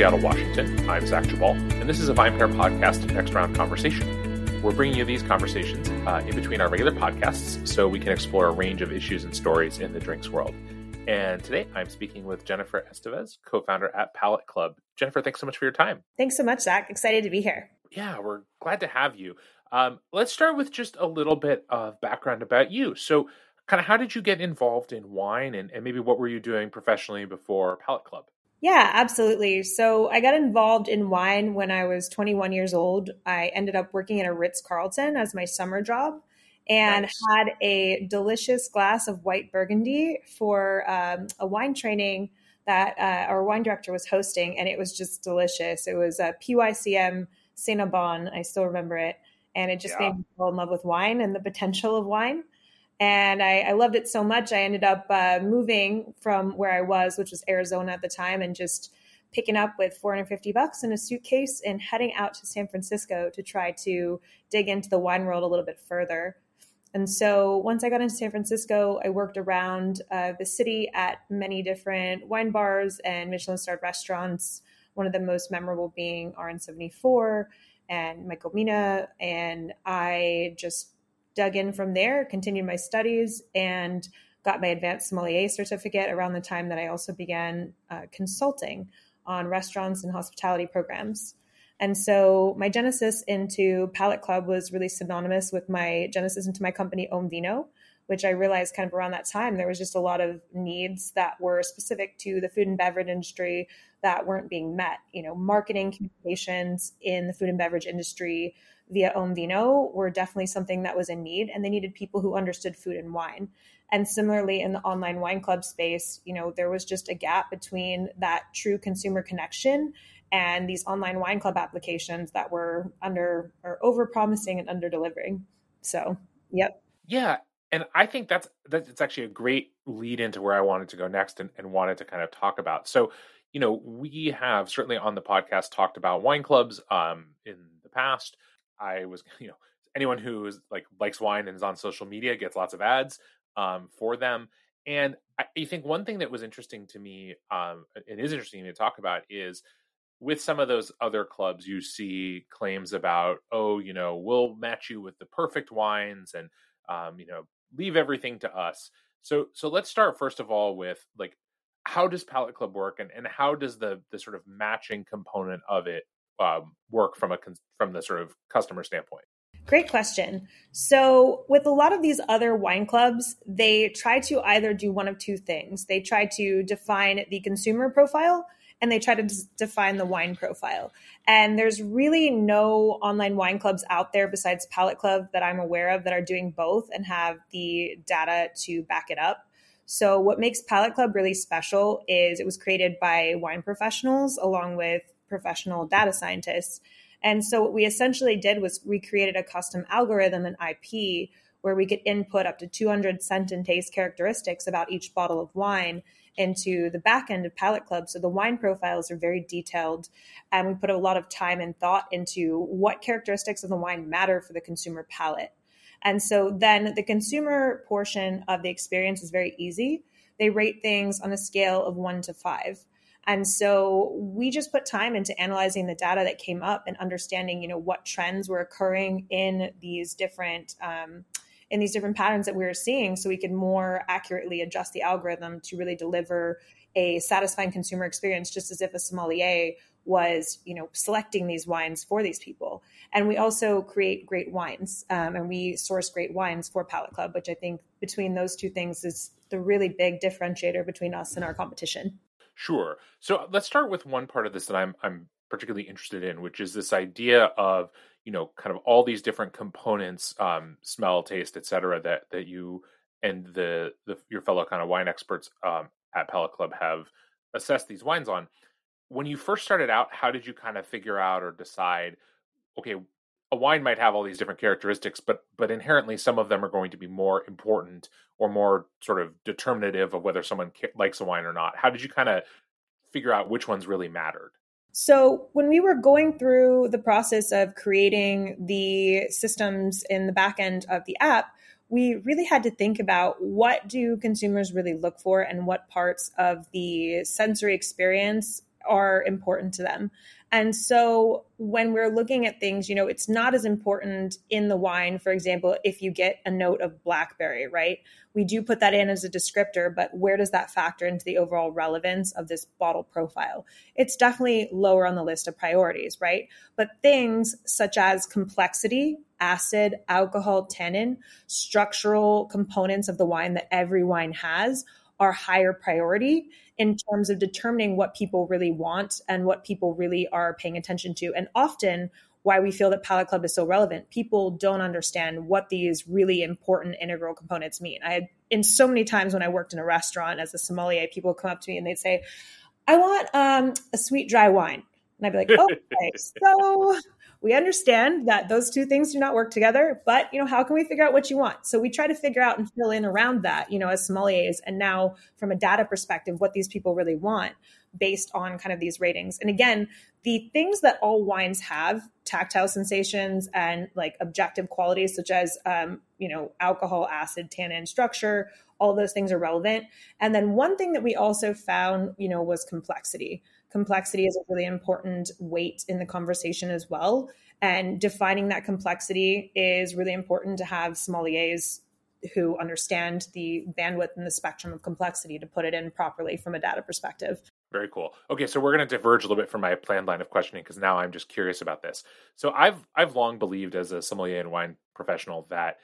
Seattle, Washington, I'm Zach Geballe, and this is a VinePair podcast Next Round Conversation. We're bringing you these conversations uh, in between our regular podcasts so we can explore a range of issues and stories in the drinks world. And today I'm speaking with Jennifer Estevez, co founder at Palate Club. Jennifer, thanks so much for your time. Thanks so much, Zach. Excited to be here. Yeah, we're glad to have you. Um, let's start with just a little bit of background about you. So, kind of how did you get involved in wine and, and maybe what were you doing professionally before Palate Club? Yeah, absolutely. So I got involved in wine when I was 21 years old. I ended up working at a Ritz Carlton as my summer job and nice. had a delicious glass of white burgundy for um, a wine training that uh, our wine director was hosting, and it was just delicious. It was a PYCM Saint-Aubin. I still remember it. And it just yeah. made me fall in love with wine and the potential of wine and I, I, loved it so much. I ended up uh, moving from where I was, which was Arizona at the time, and just picking up with 450 bucks in a suitcase and heading out to San Francisco to try to dig into the wine world a little bit further. And so once I got into San Francisco, I worked around uh, the city at many different wine bars and Michelin starred restaurants. One of the most memorable being RN74 and Michael Mina. And I just dug in from there, continued my studies, and got my advanced sommelier certificate around the time that I also began uh, consulting on restaurants and hospitality programs. And so my genesis into Palate Club was really synonymous with my genesis into my company Om Vino, which I realized kind of around that time there was just a lot of needs that were specific to the food and beverage industry that weren't being met. You know, marketing communications in the food and beverage industry via Om Vino were definitely something that was in need, and they needed people who understood food and wine. And similarly, in the online wine club space, you know, there was just a gap between that true consumer connection and these online wine club applications that were under or over promising and under delivering. So, yep. Yeah. And I think that's that's actually a great lead into where I wanted to go next and, and wanted to kind of talk about. So, you know, we have certainly on the podcast talked about wine clubs um, in the past. I was, you know, anyone who is like likes wine and is on social media gets lots of ads um, for them. And I, I, think one thing that was interesting to me, um, it is interesting to talk about, is with some of those other clubs, you see claims about, oh, you know, we'll match you with the perfect wines, and um, you know, leave everything to us. So, so let's start first of all with like, how does Palate Club work, and and how does the the sort of matching component of it um, work from a from the sort of customer standpoint? Great question. So, with a lot of these other wine clubs, they try to either do one of two things. They try to define the consumer profile and they try to define the wine profile. And there's really no online wine clubs out there besides Palate Club that I'm aware of that are doing both and have the data to back it up. So, what makes Palate Club really special is it was created by wine professionals along with professional data scientists. And so what we essentially did was we created a custom algorithm and IP where we could input up to 200 scent and taste characteristics about each bottle of wine into the back end of Palate Club. So the wine profiles are very detailed, and we put a lot of time and thought into what characteristics of the wine matter for the consumer palate. And so then the consumer portion of the experience is very easy. They rate things on a scale of one to five. And so we just put time into analyzing the data that came up and understanding, you know, what trends were occurring in these different um, in these different patterns that we were seeing, so we could more accurately adjust the algorithm to really deliver a satisfying consumer experience, just as if a sommelier was, you know, selecting these wines for these people. And we also create great wines, um, and we source great wines for Palate Club, which I think between those two things is the really big differentiator between us and our competition. Sure. So let's start with one part of this that I'm I'm particularly interested in, which is this idea of you know kind of all these different components, um, smell, taste, etc. That that you and the, the your fellow kind of wine experts um, at Palate Club have assessed these wines on. When you first started out, how did you kind of figure out or decide? Okay, a wine might have all these different characteristics, but but inherently some of them are going to be more important or more sort of determinative of whether someone likes a wine or not. How did you kind of figure out which ones really mattered? So, when we were going through the process of creating the systems in the back end of the app, we really had to think about what do consumers really look for and what parts of the sensory experience are important to them. And so when we're looking at things, you know, it's not as important in the wine, for example, if you get a note of blackberry, right? We do put that in as a descriptor, but where does that factor into the overall relevance of this bottle profile? It's definitely lower on the list of priorities, right? But things such as complexity, acid, alcohol, tannin, structural components of the wine that every wine has are higher priority in terms of determining what people really want and what people really are paying attention to. And often, why we feel that Palate Club is so relevant. People don't understand what these really important integral components mean. I had in so many times when I worked in a restaurant as a sommelier, people come up to me and they'd say, "I want um, a sweet dry wine," and I'd be like, "Okay, so we understand that those two things do not work together, but you know, how can we figure out what you want? So we try to figure out and fill in around that, you know, as sommeliers, and now from a data perspective, what these people really want based on kind of these ratings. And again, the things that all wines have, tactile sensations and like objective qualities such as um, you know, alcohol, acid, tannin, structure, all those things are relevant. And then one thing that we also found, you know, was complexity complexity is a really important weight in the conversation as well. And defining that complexity is really important to have sommeliers who understand the bandwidth and the spectrum of complexity to put it in properly from a data perspective. Very cool. Okay, so we're going to diverge a little bit from my planned line of questioning because now I'm just curious about this. So I've I've long believed as a sommelier and wine professional that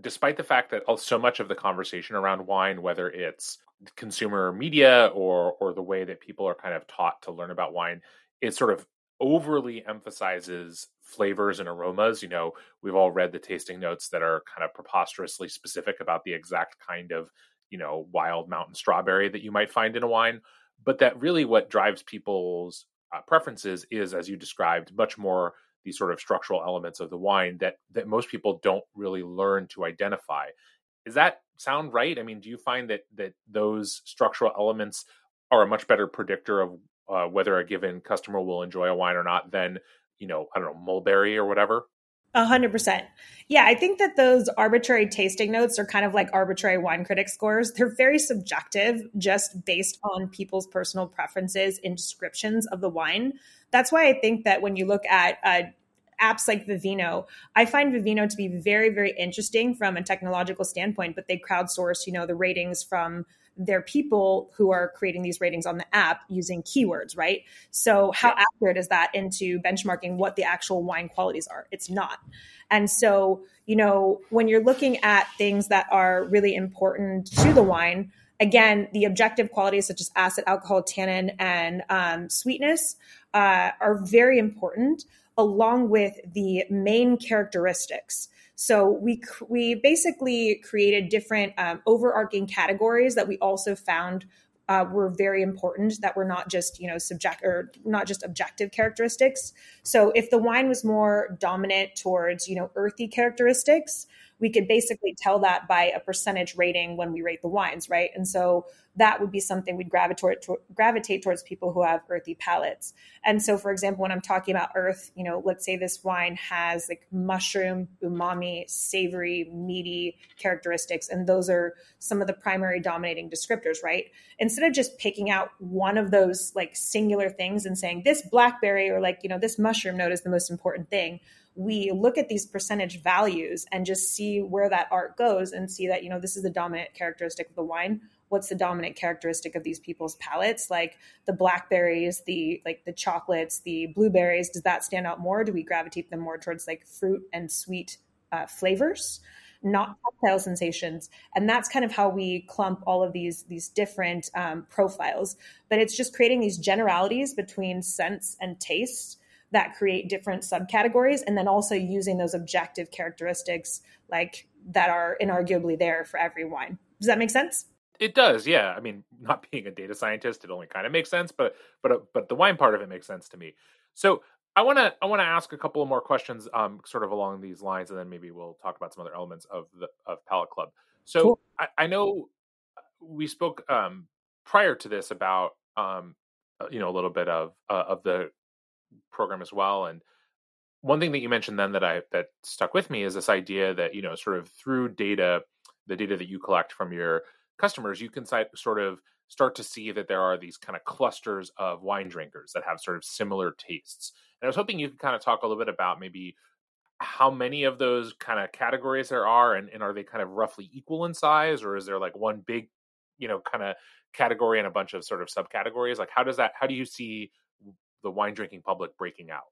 despite the fact that so much of the conversation around wine, whether it's consumer media or or the way that people are kind of taught to learn about wine it sort of overly emphasizes flavors and aromas. You know we've all read the tasting notes that are kind of preposterously specific about the exact kind of you know wild mountain strawberry that you might find in a wine. But that really what drives people's uh, preferences is as you described much more these sort of structural elements of the wine that that most people don't really learn to identify is that sound right? I mean, do you find that that those structural elements are a much better predictor of uh, whether a given customer will enjoy a wine or not than you know I don't know mulberry or whatever? A hundred percent. Yeah, I think that those arbitrary tasting notes are kind of like arbitrary wine critic scores. They're very subjective, just based on people's personal preferences in descriptions of the wine. That's why I think that when you look at uh, apps like Vivino. I find Vivino to be very, very interesting from a technological standpoint, but they crowdsource, you know, the ratings from their people who are creating these ratings on the app using keywords, right? So how yeah. accurate is that into benchmarking what the actual wine qualities are? It's not. And so, you know, when you're looking at things that are really important to the wine, again, the objective qualities such as acid, alcohol, tannin, and um, sweetness uh, are very important along with the main characteristics. So we we basically created different um, overarching categories that we also found uh, were very important that were not just you know subject or not just objective characteristics. So if the wine was more dominant towards you know earthy characteristics, we could basically tell that by a percentage rating when we rate the wines, right? And so that would be something we'd gravitate to, gravitate towards people who have earthy palates. And so, for example, when I'm talking about earth, you know, let's say this wine has like mushroom, umami, savory, meaty characteristics, and those are some of the primary dominating descriptors, right? Instead of just picking out one of those like singular things and saying this blackberry or like you know this mushroom note is the most important thing we look at these percentage values and just see where that art goes and see that you know this is the dominant characteristic of the wine what's the dominant characteristic of these people's palates? Like the blackberries the like the chocolates the blueberries does that stand out more? Do we gravitate them more towards like fruit and sweet uh, flavors? Not tactile sensations. And that's kind of how we clump all of these these different um, profiles. But it's just creating these generalities between sense and taste that create different subcategories and then also using those objective characteristics like that are inarguably there for every wine does that make sense it does yeah i mean not being a data scientist it only kind of makes sense but but but the wine part of it makes sense to me so i want to i want to ask a couple of more questions um sort of along these lines and then maybe we'll talk about some other elements of the of palate club so cool. I, I know we spoke um prior to this about um uh, you know a little bit of uh, of the program as well. And one thing that you mentioned then that I that stuck with me is this idea that you know sort of through data, the data that you collect from your customers, you can sort of start to see that there are these kind of clusters of wine drinkers that have sort of similar tastes. And I was hoping you could kind of talk a little bit about maybe how many of those kind of categories there are and, and are they kind of roughly equal in size or is there like one big you know kind of category and a bunch of sort of subcategories like how does that how do you see the wine drinking public breaking out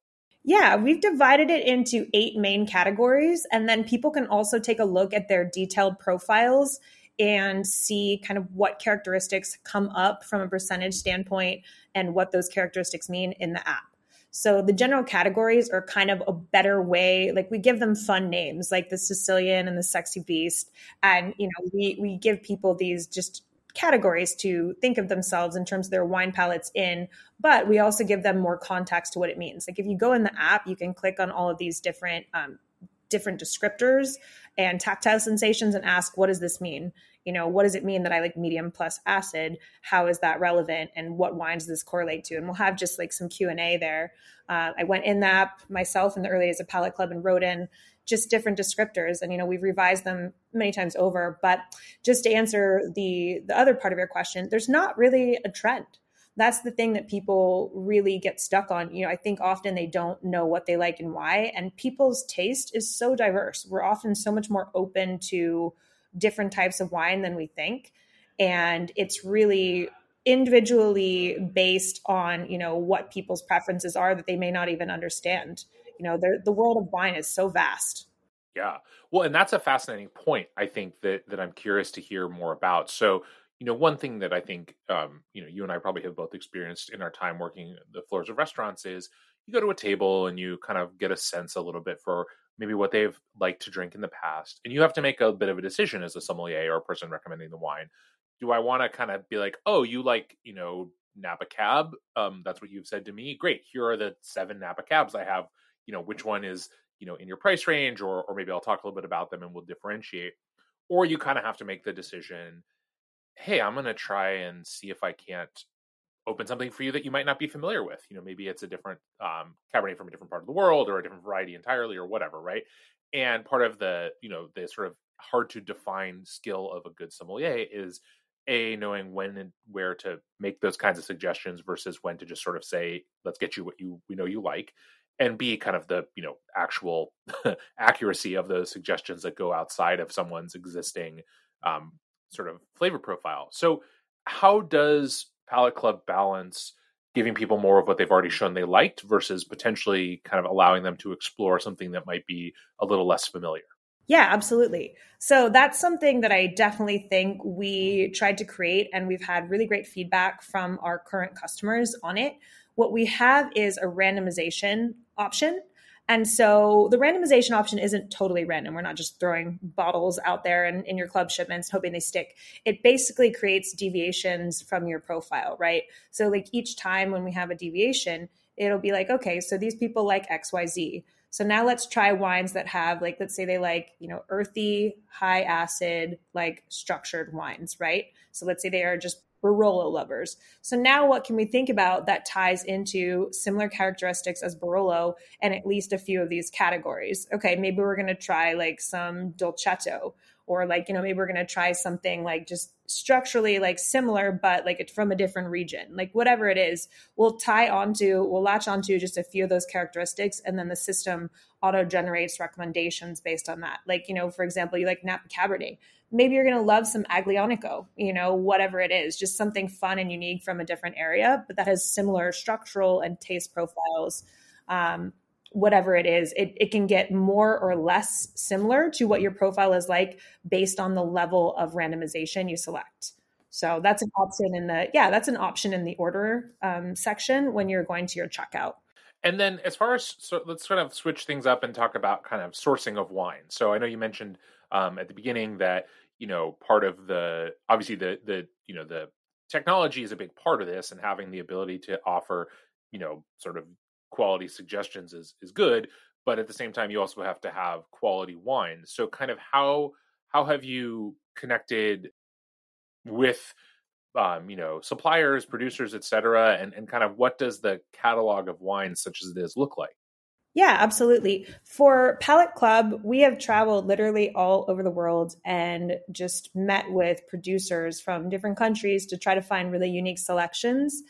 yeah, we've divided it into eight main categories. And then people can also take a look at their detailed profiles and see kind of what characteristics come up from a percentage standpoint and what those characteristics mean in the app. So the general categories are kind of a better way, like we give them fun names, like the Sicilian and the Sexy Beast, and you know we we give people these just categories to think of themselves in terms of their wine palates in, but we also give them more context to what it means. Like if you go in the app, you can click on all of these different um, different descriptors and tactile sensations and ask, what does this mean? You know, what does it mean that I like medium plus acid? How is that relevant? And what wines does this correlate to? And we'll have just like some Q and A there. Uh, I went in the app myself in the early days of Palate Club and wrote in just different descriptors and you know we've revised them many times over but just to answer the the other part of your question there's not really a trend that's the thing that people really get stuck on. You know i think often they don't know what they like and why and people's taste is so diverse. We're often so much more open to different types of wine than we think and it's really individually based on you know what people's preferences are that they may not even understand. You know the, world of wine is so vast. Yeah. Well and that's a fascinating point i think that that i'm curious to hear more about. So you know one thing that i think um, you know you and i probably have both experienced in our time working the floors of restaurants is you go to a table and you kind of get a sense a little bit for maybe what they've liked to drink in the past and you have to make a bit of a decision as a sommelier or a person recommending the wine. Do i want to kind of be like oh you like you know napa cab? Um, that's what you've said to me? Great here are the seven napa cabs i have. You know which one is you know in your price range? Or or maybe I'll talk a little bit about them and we'll differentiate. Or you kind of have to make the decision hey I'm going to try and see if I can't open something for you that you might not be familiar with you know maybe it's a different um, cabernet from a different part of the world or a different variety entirely or whatever right? And part of the you know the sort of hard to define skill of a good sommelier is a knowing when and where to make those kinds of suggestions versus when to just sort of say let's get you what you we know you like and b kind of the you know actual accuracy of those suggestions that go outside of someone's existing um, sort of flavor profile so how does palate club balance giving people more of what they've already shown they liked versus potentially kind of allowing them to explore something that might be a little less familiar yeah, absolutely. So that's something that I definitely think we tried to create, and we've had really great feedback from our current customers on it. What we have is a randomization option. And so the randomization option isn't totally random. We're not just throwing bottles out there and in your club shipments hoping they stick. It basically creates deviations from your profile, right? So like each time when we have a deviation, it'll be like, okay, so these people like XYZ. So now let's try wines that have like let's say they like, you know, earthy, high acid, like structured wines, right? So let's say they are just Barolo lovers. So now what can we think about that ties into similar characteristics as Barolo and at least a few of these categories? Okay, maybe we're going to try like some Dolcetto or like, you know, maybe we're going to try something like just structurally like similar but like it's from a different region. Like whatever it is, we'll tie onto, we'll latch onto just a few of those characteristics and then the system auto generates recommendations based on that. Like, you know, for example, you like Napa Cabernet maybe you're going to love some aglianico you know whatever it is just something fun and unique from a different area but that has similar structural and taste profiles um, whatever it is it, it can get more or less similar to what your profile is like based on the level of randomization you select. So that's an option in the yeah that's an option in the order um, section when you're going to your checkout. And then as far as so let's sort of switch things up and talk about kind of sourcing of wine. So i know you mentioned um, at the beginning that you know part of the obviously the the you know the technology is a big part of this and having the ability to offer you know sort of quality suggestions is is good but at the same time you also have to have quality wine so kind of how how have you connected with um, you know suppliers producers etc., and, and kind of what does the catalog of wines such as it is look like Yeah, absolutely. For Palate Club, we have traveled literally all over the world and just met with producers from different countries to try to find really unique selections.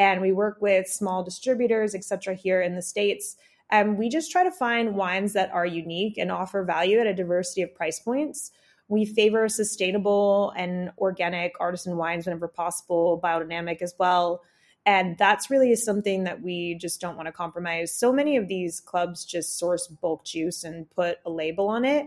And we work with small distributors, et cetera, here in the States. And we just try to find wines that are unique and offer value at a diversity of price points. We favor sustainable and organic artisan wines whenever possible, biodynamic as well. And that's really something that we just don't want to compromise. So many of these clubs just source bulk juice and put a label on it.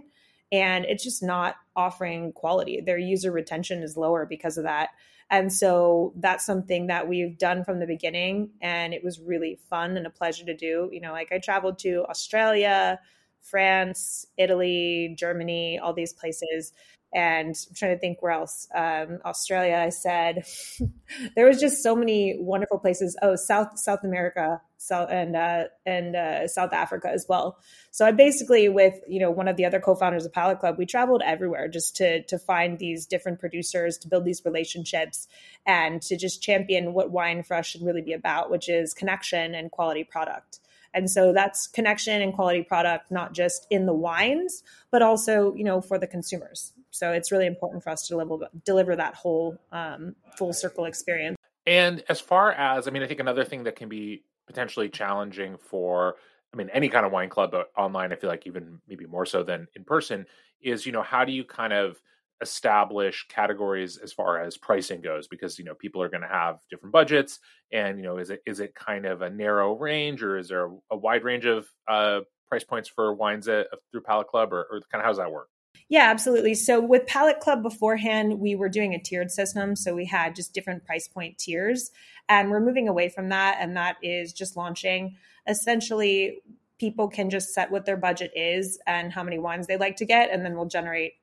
And it's just not offering quality. Their user retention is lower because of that. And so that's something that we've done from the beginning. And it was really fun and a pleasure to do. You know, like I traveled to Australia, France, Italy, Germany, all these places and I'm trying to think where else. Um, Australia, I said. there was just so many wonderful places. Oh, South South America, South and uh, and uh, South Africa as well. So I basically, with you know one of the other co-founders of Palate Club, we traveled everywhere just to to find these different producers, to build these relationships, and to just champion what Wine Fresh should really be about, which is connection and quality product. And so that's connection and quality product, not just in the wines, but also, you know, for the consumers. So it's really important for us to deliver, deliver that whole um, full circle experience. And as far as, I mean, I think another thing that can be potentially challenging for, I mean, any kind of wine club, but online, I feel like even maybe more so than in person, is, you know, how do you kind of establish categories as far as pricing goes because you know people are going to have different budgets and you know is it is it kind of a narrow range or is there a, wide range of uh, price points for wines at, through palate club or, or kind of how does that work yeah, absolutely. So with Palate Club beforehand, we were doing a tiered system. So we had just different price point tiers. And we're moving away from that. And that is just launching. Essentially, people can just set what their budget is and how many wines they like to get. And then we'll generate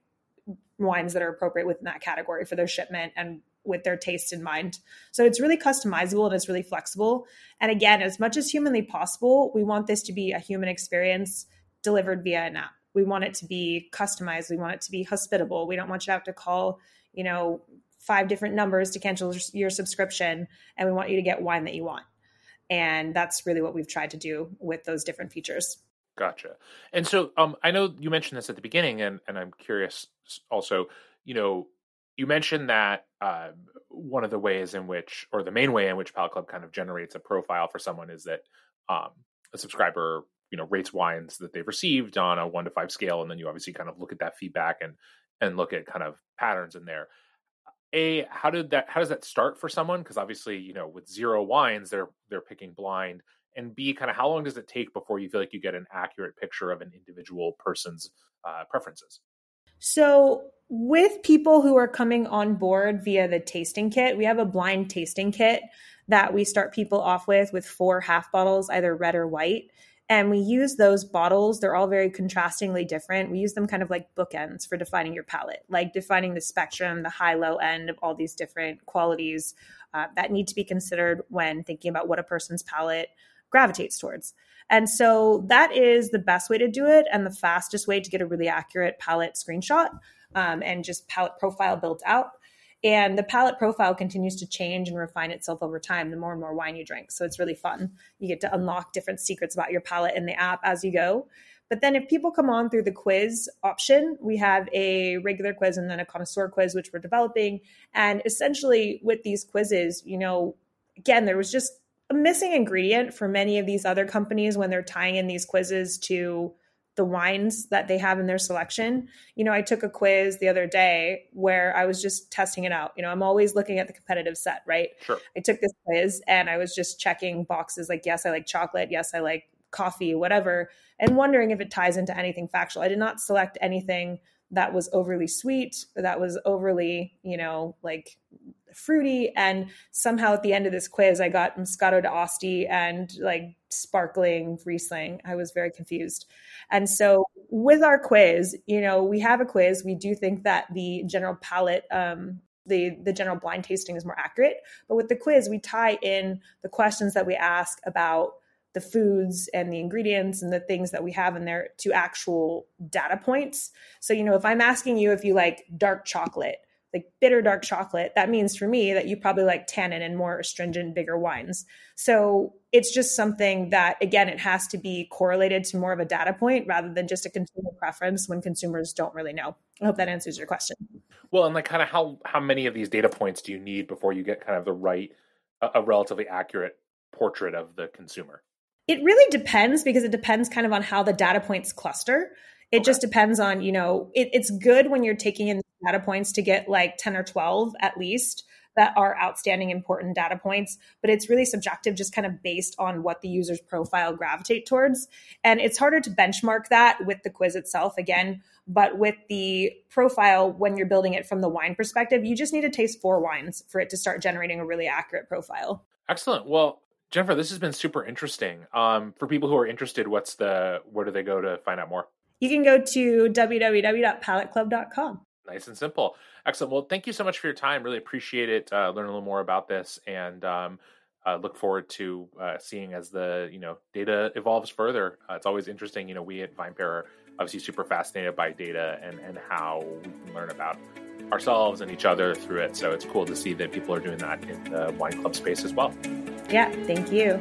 wines that are appropriate within that category for their shipment and with their taste in mind. So it's really customizable and it's really flexible. And again, as much as humanly possible, we want this to be a human experience delivered via an app. We want it to be customized. We want it to be hospitable. We don't want you to have to call, you know, five different numbers to cancel your subscription. And we want you to get wine that you want. And that's really what we've tried to do with those different features. Gotcha. And so um, I know you mentioned this at the beginning, and, and I'm curious also, you know, you mentioned that uh, one of the ways in which, or the main way in which Palate Club kind of generates a profile for someone is that um, a subscriber you know rates wines that they've received on a one to five scale and then you obviously kind of look at that feedback and and look at kind of patterns in there. A how did that how does that start for someone? Because obviously you know with zero wines they're they're picking blind. And b kind of how long does it take before you feel like you get an accurate picture of an individual person's uh, preferences? So with people who are coming on board via the tasting kit we have a blind tasting kit that we start people off with with four half bottles either red or white and we use those bottles, they're all very contrastingly different. We use them kind of like bookends for defining your palate, like defining the spectrum, the high low end of all these different qualities uh, that need to be considered when thinking about what a person's palate gravitates towards. And so that is the best way to do it and the fastest way to get a really accurate palate screenshot um, and just palate profile built out. And the palate profile continues to change and refine itself over time the more and more wine you drink. So it's really fun. You get to unlock different secrets about your palate in the app as you go. But then if people come on through the quiz option, we have a regular quiz and then a connoisseur quiz, which we're developing. And essentially, with these quizzes, you know, again, there was just a missing ingredient for many of these other companies when they're tying in these quizzes to the wines that they have in their selection. You know, I took a quiz the other day where I was just testing it out. You know, I'm always looking at the competitive set, right? Sure. I took this quiz and I was just checking boxes like, yes, I like chocolate. Yes, I like coffee, whatever, and wondering if it ties into anything factual. I did not select anything that was overly sweet, that was overly, you know, like fruity. And somehow at the end of this quiz, I got Moscato d'Asti and like sparkling Riesling. I was very confused. And so with our quiz, you know, we have a quiz. We do think that the general palate, um, the, the general blind tasting is more accurate. But with the quiz, we tie in the questions that we ask about the foods and the ingredients and the things that we have in there to actual data points. So, you know, if I'm asking you if you like dark chocolate, like bitter dark chocolate, that means for me that you probably like tannin and more astringent, bigger wines. So it's just something that, again, it has to be correlated to more of a data point rather than just a consumer preference when consumers don't really know. I hope that answers your question. Well, and like kind of how how many of these data points do you need before you get kind of the right, a, a relatively accurate portrait of the consumer? It really depends because it depends kind of on how the data points cluster. It okay. just depends on, you know, it, it's good when you're taking in data points to get like 10 or 12 at least that are outstanding important data points but it's really subjective just kind of based on what the user's profile gravitate towards. And it's harder to benchmark that with the quiz itself again but with the profile when you're building it from the wine perspective you just need to taste four wines for it to start generating a really accurate profile. Excellent. Well jennifer this has been super interesting. Um, for people who are interested what's the where do they go to find out more? You can go to www.palateclub.com nice and simple. Excellent. Well, thank you so much for your time. Really appreciate it. Uh, learn a little more about this, and um, uh, look forward to uh, seeing as the you know data evolves further. Uh, it's always interesting. You know, we at VinePair are obviously super fascinated by data and and how we can learn about ourselves and each other through it. So it's cool to see that people are doing that in the wine club space as well. Yeah. Thank you.